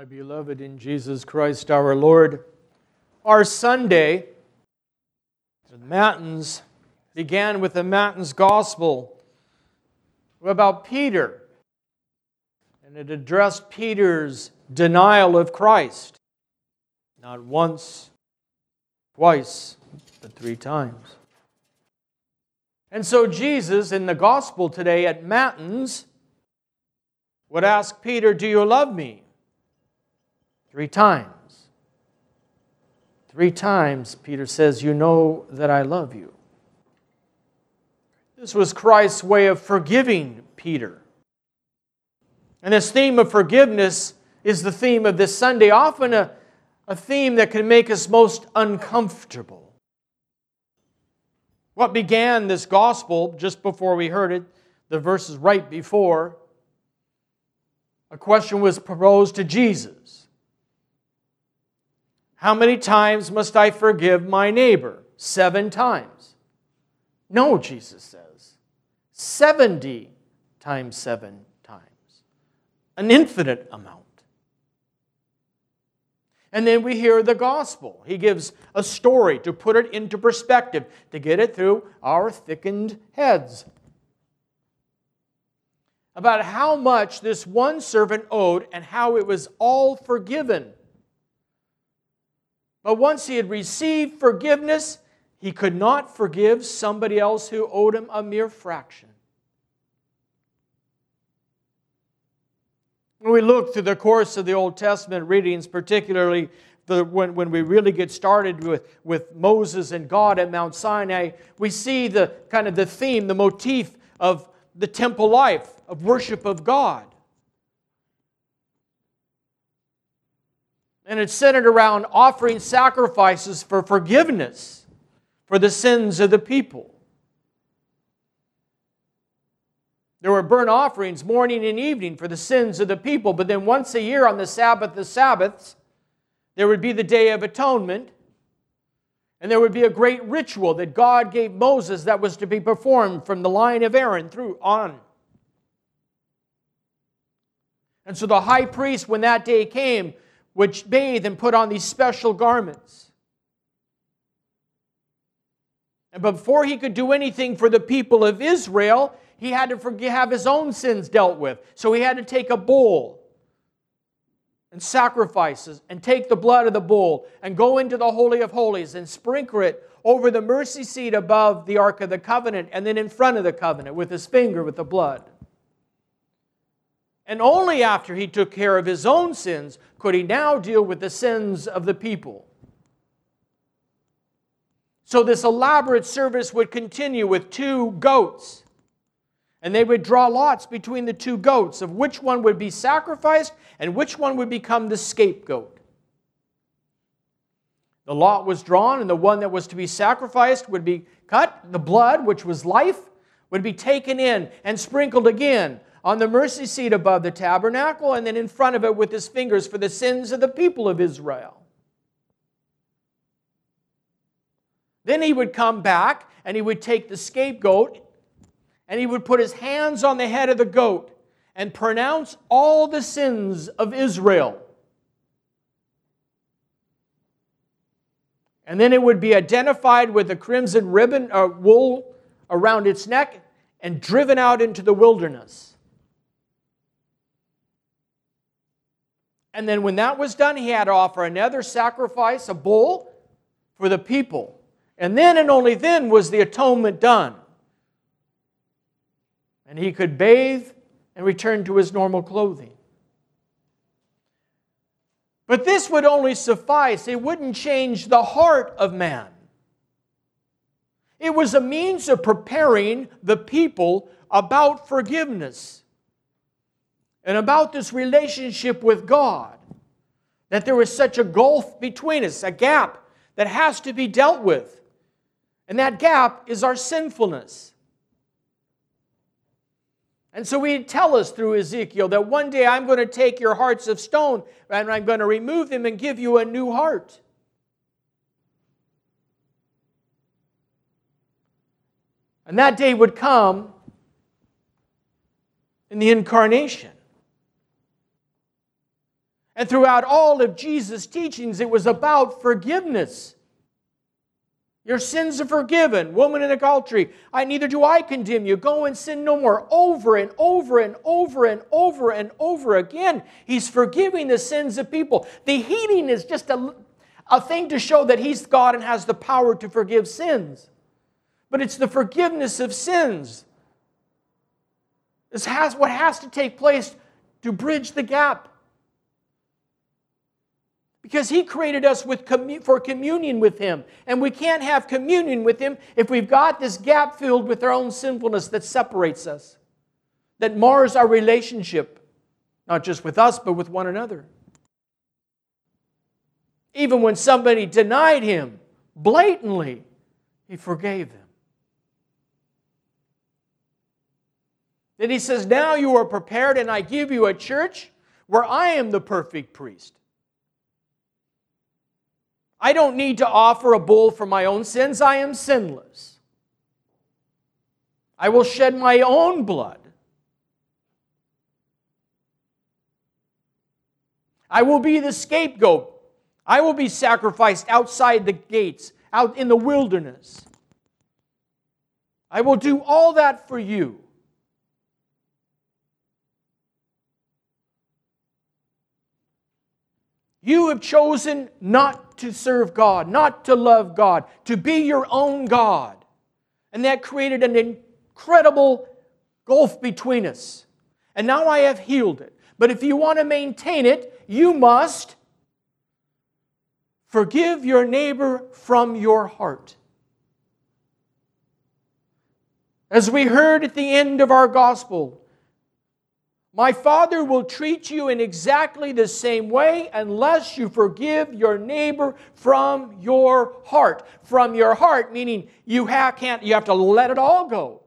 My beloved in Jesus Christ our Lord, our Sunday, the Matins, began with the Matins Gospel about Peter. And it addressed Peter's denial of Christ. Not once, twice, but three times. And so Jesus in the Gospel today at Matins would ask Peter, Do you love me? Three times. Three times, Peter says, You know that I love you. This was Christ's way of forgiving Peter. And this theme of forgiveness is the theme of this Sunday, often a, a theme that can make us most uncomfortable. What began this gospel just before we heard it, the verses right before, a question was proposed to Jesus How many times must I forgive my neighbor? Seven times. No, Jesus says. 70 times seven times. An infinite amount. And then we hear the gospel. He gives a story to put it into perspective, to get it through our thickened heads about how much this one servant owed and how it was all forgiven. But once he had received forgiveness, he could not forgive somebody else who owed him a mere fraction. When we look through the course of the Old Testament readings, particularly the, when, when we really get started with, with Moses and God at Mount Sinai, we see the kind of the theme, the motif of the temple life of worship of God. And it's centered around offering sacrifices for forgiveness for the sins of the people. There were burnt offerings morning and evening for the sins of the people, but then once a year on the Sabbath, the Sabbaths, there would be the Day of Atonement, and there would be a great ritual that God gave Moses that was to be performed from the line of Aaron through on. And so the high priest, when that day came, would bathe and put on these special garments. And before he could do anything for the people of Israel, he had to forgive, have his own sins dealt with. So he had to take a bull and sacrifices and take the blood of the bull and go into the Holy of Holies and sprinkle it over the mercy seat above the Ark of the Covenant and then in front of the covenant with his finger with the blood. And only after he took care of his own sins could he now deal with the sins of the people. So, this elaborate service would continue with two goats. And they would draw lots between the two goats of which one would be sacrificed and which one would become the scapegoat. The lot was drawn, and the one that was to be sacrificed would be cut. The blood, which was life, would be taken in and sprinkled again on the mercy seat above the tabernacle, and then in front of it with his fingers for the sins of the people of Israel. Then he would come back and he would take the scapegoat and he would put his hands on the head of the goat and pronounce all the sins of Israel. And then it would be identified with a crimson ribbon or uh, wool around its neck and driven out into the wilderness. And then when that was done, he had to offer another sacrifice, a bull, for the people. And then and only then was the atonement done. And he could bathe and return to his normal clothing. But this would only suffice, it wouldn't change the heart of man. It was a means of preparing the people about forgiveness and about this relationship with God. That there is such a gulf between us, a gap that has to be dealt with. And that gap is our sinfulness. And so we tell us through Ezekiel that one day I'm going to take your hearts of stone and I'm going to remove them and give you a new heart. And that day would come in the incarnation. And throughout all of Jesus' teachings, it was about forgiveness. Your sins are forgiven. Woman in adultery, I neither do I condemn you. Go and sin no more. Over and over and over and over and over again. He's forgiving the sins of people. The healing is just a, a thing to show that He's God and has the power to forgive sins. But it's the forgiveness of sins. This has what has to take place to bridge the gap because he created us with for communion with him. And we can't have communion with him if we've got this gap filled with our own sinfulness that separates us that mars our relationship not just with us but with one another. Even when somebody denied him blatantly he forgave them. Then he says now you are prepared and i give you a church where i am the perfect priest I don't need to offer a bull for my own sins. I am sinless. I will shed my own blood. I will be the scapegoat. I will be sacrificed outside the gates, out in the wilderness. I will do all that for you. You have chosen not to serve God, not to love God, to be your own God. And that created an incredible gulf between us. And now I have healed it. But if you want to maintain it, you must forgive your neighbor from your heart. As we heard at the end of our gospel, my Father will treat you in exactly the same way unless you forgive your neighbor from your heart. From your heart, meaning you have, can't, you have to let it all go.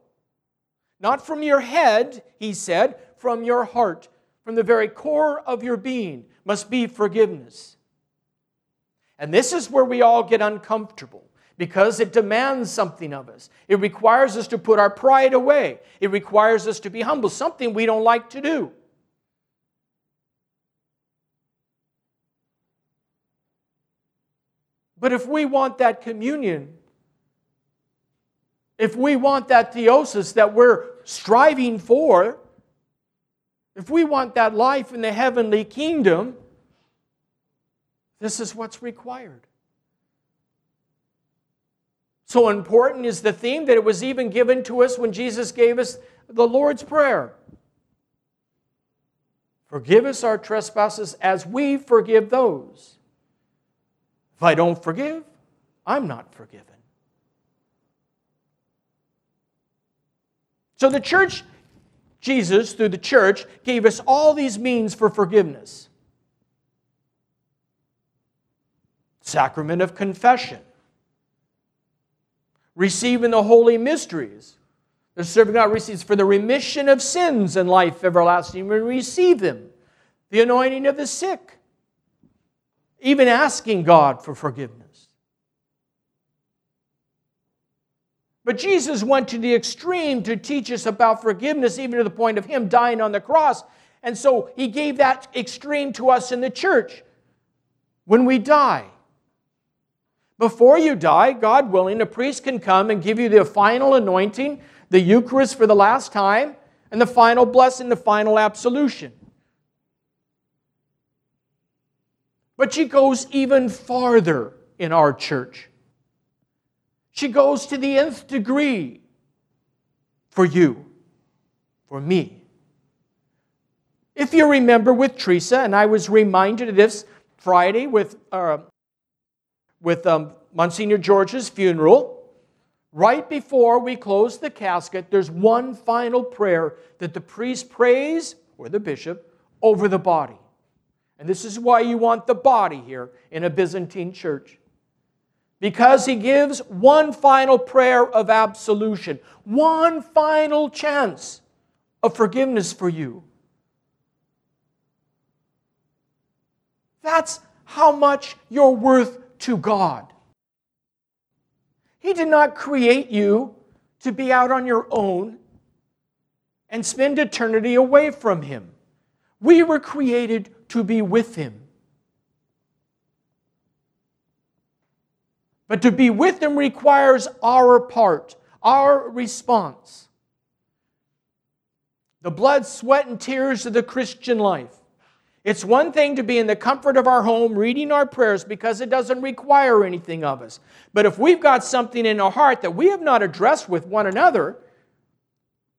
Not from your head, he said, from your heart. From the very core of your being must be forgiveness. And this is where we all get uncomfortable because it demands something of us. It requires us to put our pride away, it requires us to be humble, something we don't like to do. But if we want that communion, if we want that theosis that we're striving for, if we want that life in the heavenly kingdom, this is what's required. So important is the theme that it was even given to us when Jesus gave us the Lord's Prayer. Forgive us our trespasses as we forgive those. If I don't forgive, I'm not forgiven. So the church, Jesus, through the church, gave us all these means for forgiveness sacrament of confession receiving the holy mysteries. The serving God receives for the remission of sins and life everlasting. We receive them. The anointing of the sick. Even asking God for forgiveness. But Jesus went to the extreme to teach us about forgiveness, even to the point of Him dying on the cross. And so He gave that extreme to us in the church. When we die, before you die, God willing, a priest can come and give you the final anointing, the Eucharist for the last time, and the final blessing, the final absolution. But she goes even farther in our church. She goes to the nth degree for you, for me. If you remember with Teresa, and I was reminded of this Friday with uh, with um, Monsignor George's funeral, right before we close the casket, there's one final prayer that the priest prays, or the bishop, over the body. And this is why you want the body here in a Byzantine church. Because he gives one final prayer of absolution, one final chance of forgiveness for you. That's how much you're worth to God. He did not create you to be out on your own and spend eternity away from Him. We were created to be with Him. But to be with Him requires our part, our response. The blood, sweat, and tears of the Christian life it's one thing to be in the comfort of our home reading our prayers because it doesn't require anything of us. But if we've got something in our heart that we have not addressed with one another,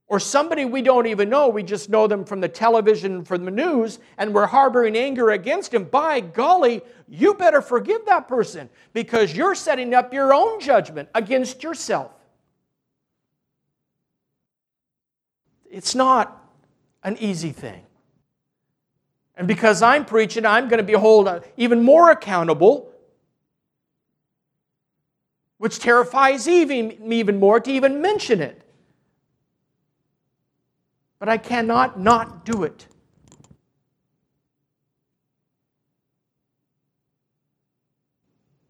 or somebody we don't even know, we just know them from the television, from the news, and we're harboring anger against him, by golly, you better forgive that person because you're setting up your own judgment against yourself. It's not an easy thing. And because I'm preaching, I'm going to be held uh, even more accountable, which terrifies me even more to even mention it. But I cannot not do it.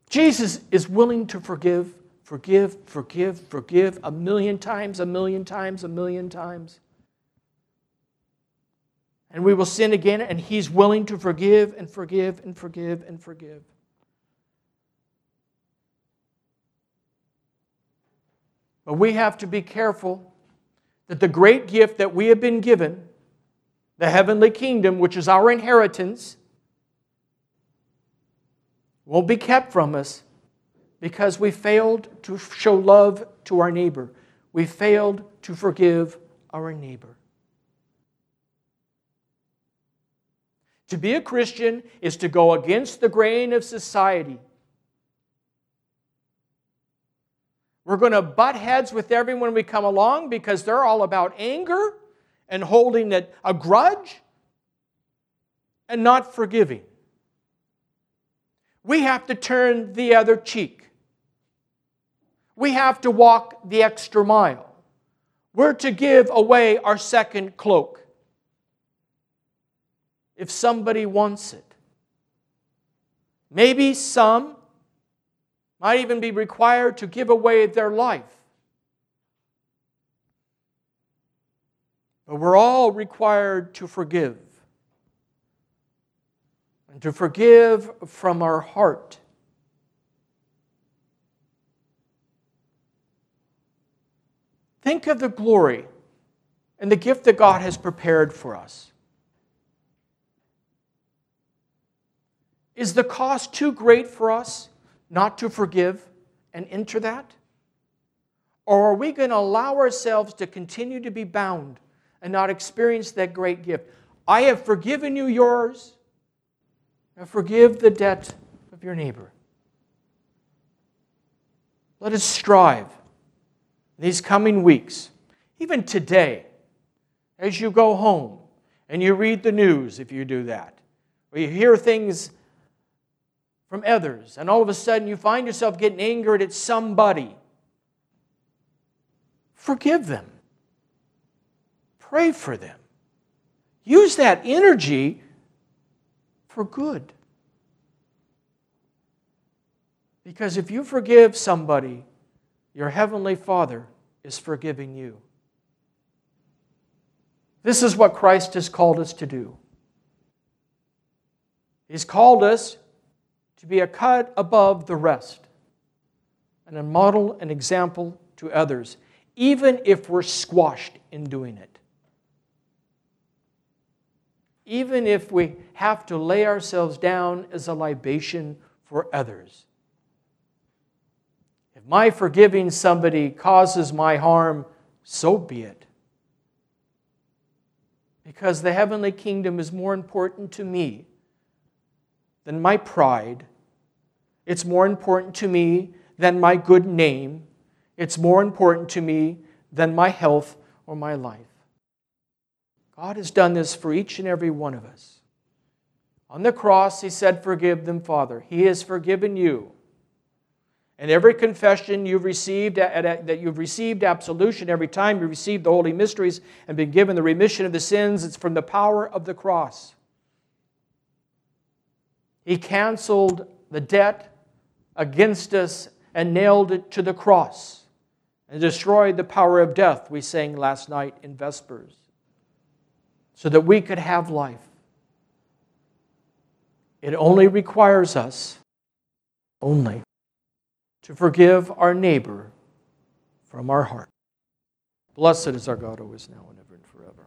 Jesus is willing to forgive, forgive, forgive, forgive a million times, a million times, a million times and we will sin again, and He's willing to forgive and forgive and forgive and forgive. But we have to be careful that the great gift that we have been given, the heavenly kingdom, which is our inheritance, won't be kept from us because we failed to show love to our neighbor. We failed to forgive our neighbor. To be a Christian is to go against the grain of society. We're going to butt heads with everyone we come along because they're all about anger and holding a grudge and not forgiving. We have to turn the other cheek. We have to walk the extra mile. We're to give away our second cloak if somebody wants it. Maybe some might even be required to give away their life. But we're all required to forgive. And to forgive from our heart. Think of the glory and the gift that God has prepared for us. Is the cost too great for us not to forgive and enter that? Or are we going to allow ourselves to continue to be bound and not experience that great gift? I have forgiven you yours. Now forgive the debt of your neighbor. Let us strive these coming weeks, even today, as you go home and you read the news, if you do that, or you hear things from others, and all of a sudden you find yourself getting angered at somebody, forgive them. Pray for them. Use that energy for good. Because if you forgive somebody, your heavenly Father is forgiving you. This is what Christ has called us to do. He's called us to be a cut above the rest and a model and example to others, even if we're squashed in doing it. Even if we have to lay ourselves down as a libation for others. If my forgiving somebody causes my harm, so be it. Because the heavenly kingdom is more important to me than my pride it's more important to me than my good name. It's more important to me than my health or my life. God has done this for each and every one of us. On the cross, He said, Forgive them, Father. He has forgiven you. And every confession you've received, that you've received absolution, every time you received the holy mysteries and been given the remission of the sins, it's from the power of the cross. He canceled the debt against us and nailed it to the cross and destroyed the power of death, we sang last night in Vespers, so that we could have life. It only requires us, only, to forgive our neighbor from our heart. Blessed is our God is now and ever and forever.